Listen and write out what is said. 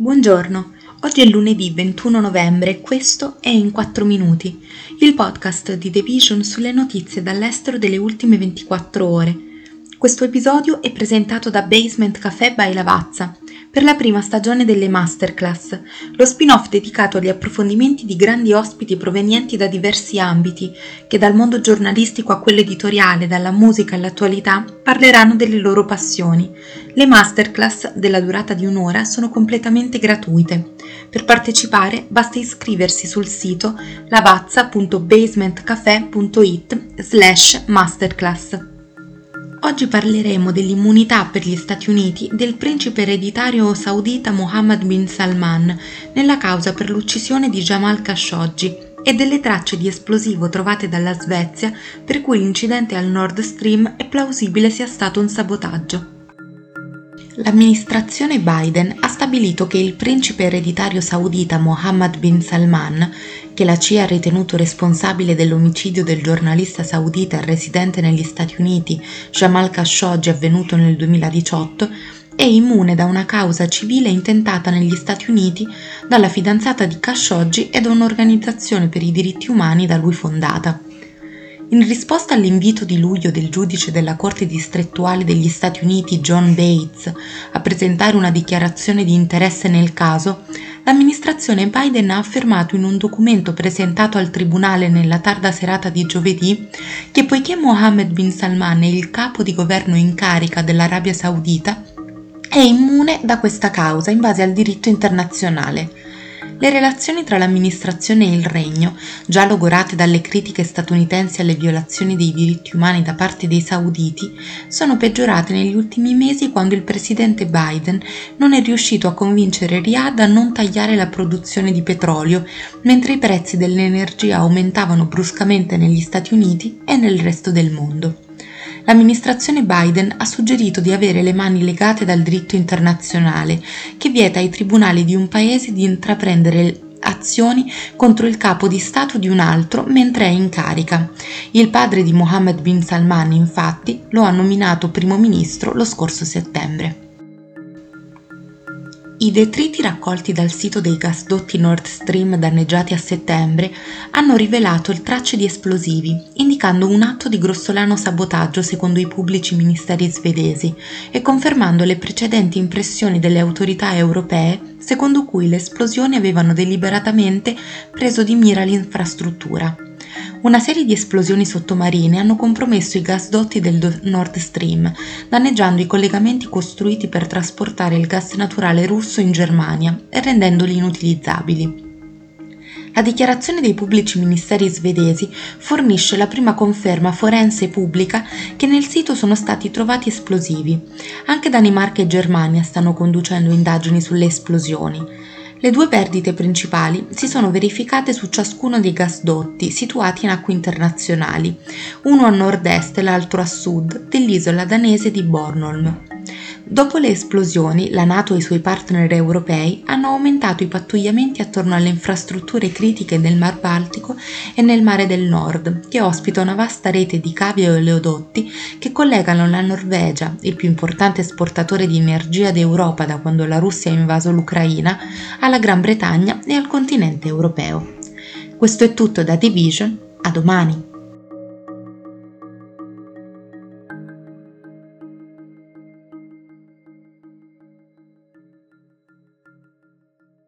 Buongiorno, oggi è lunedì 21 novembre e questo è In 4 Minuti, il podcast di The Vision sulle notizie dall'estero delle ultime 24 ore. Questo episodio è presentato da Basement Café by Lavazza, per la prima stagione delle Masterclass, lo spin-off dedicato agli approfondimenti di grandi ospiti provenienti da diversi ambiti, che dal mondo giornalistico a quello editoriale, dalla musica all'attualità, parleranno delle loro passioni. Le Masterclass, della durata di un'ora, sono completamente gratuite. Per partecipare basta iscriversi sul sito lavazza.basementcafé.it slash masterclass. Oggi parleremo dell'immunità per gli Stati Uniti del principe ereditario saudita Mohammed bin Salman nella causa per l'uccisione di Jamal Khashoggi e delle tracce di esplosivo trovate dalla Svezia per cui l'incidente al Nord Stream è plausibile sia stato un sabotaggio. L'amministrazione Biden ha stabilito che il principe ereditario saudita Mohammed bin Salman, che la CIA ha ritenuto responsabile dell'omicidio del giornalista saudita residente negli Stati Uniti Jamal Khashoggi avvenuto nel 2018, è immune da una causa civile intentata negli Stati Uniti dalla fidanzata di Khashoggi e da un'organizzazione per i diritti umani da lui fondata. In risposta all'invito di luglio del giudice della Corte distrettuale degli Stati Uniti John Bates a presentare una dichiarazione di interesse nel caso, l'amministrazione Biden ha affermato in un documento presentato al Tribunale nella tarda serata di giovedì che poiché Mohammed bin Salman è il capo di governo in carica dell'Arabia Saudita, è immune da questa causa in base al diritto internazionale le relazioni tra l'amministrazione e il regno, già logorate dalle critiche statunitensi alle violazioni dei diritti umani da parte dei sauditi, sono peggiorate negli ultimi mesi quando il presidente Biden non è riuscito a convincere Riyadh a non tagliare la produzione di petrolio, mentre i prezzi dell'energia aumentavano bruscamente negli Stati Uniti e nel resto del mondo l'amministrazione Biden ha suggerito di avere le mani legate dal diritto internazionale, che vieta ai tribunali di un paese di intraprendere azioni contro il capo di Stato di un altro mentre è in carica. Il padre di Mohammed bin Salman, infatti, lo ha nominato primo ministro lo scorso settembre. I detriti raccolti dal sito dei gasdotti Nord Stream danneggiati a settembre hanno rivelato il tracce di esplosivi, indicando un atto di grossolano sabotaggio secondo i pubblici ministeri svedesi e confermando le precedenti impressioni delle autorità europee secondo cui le esplosioni avevano deliberatamente preso di mira l'infrastruttura. Una serie di esplosioni sottomarine hanno compromesso i gasdotti del Nord Stream, danneggiando i collegamenti costruiti per trasportare il gas naturale russo in Germania e rendendoli inutilizzabili. La dichiarazione dei pubblici ministeri svedesi fornisce la prima conferma forense pubblica che nel sito sono stati trovati esplosivi. Anche Danimarca e Germania stanno conducendo indagini sulle esplosioni. Le due perdite principali si sono verificate su ciascuno dei gasdotti situati in acque internazionali, uno a nord-est e l'altro a sud dell'isola danese di Bornholm. Dopo le esplosioni, la Nato e i suoi partner europei hanno aumentato i pattugliamenti attorno alle infrastrutture critiche del Mar Baltico e nel Mare del Nord, che ospita una vasta rete di cavi e oleodotti che collegano la Norvegia, il più importante esportatore di energia d'Europa da quando la Russia ha invaso l'Ucraina, alla Gran Bretagna e al continente europeo. Questo è tutto da Division, a domani!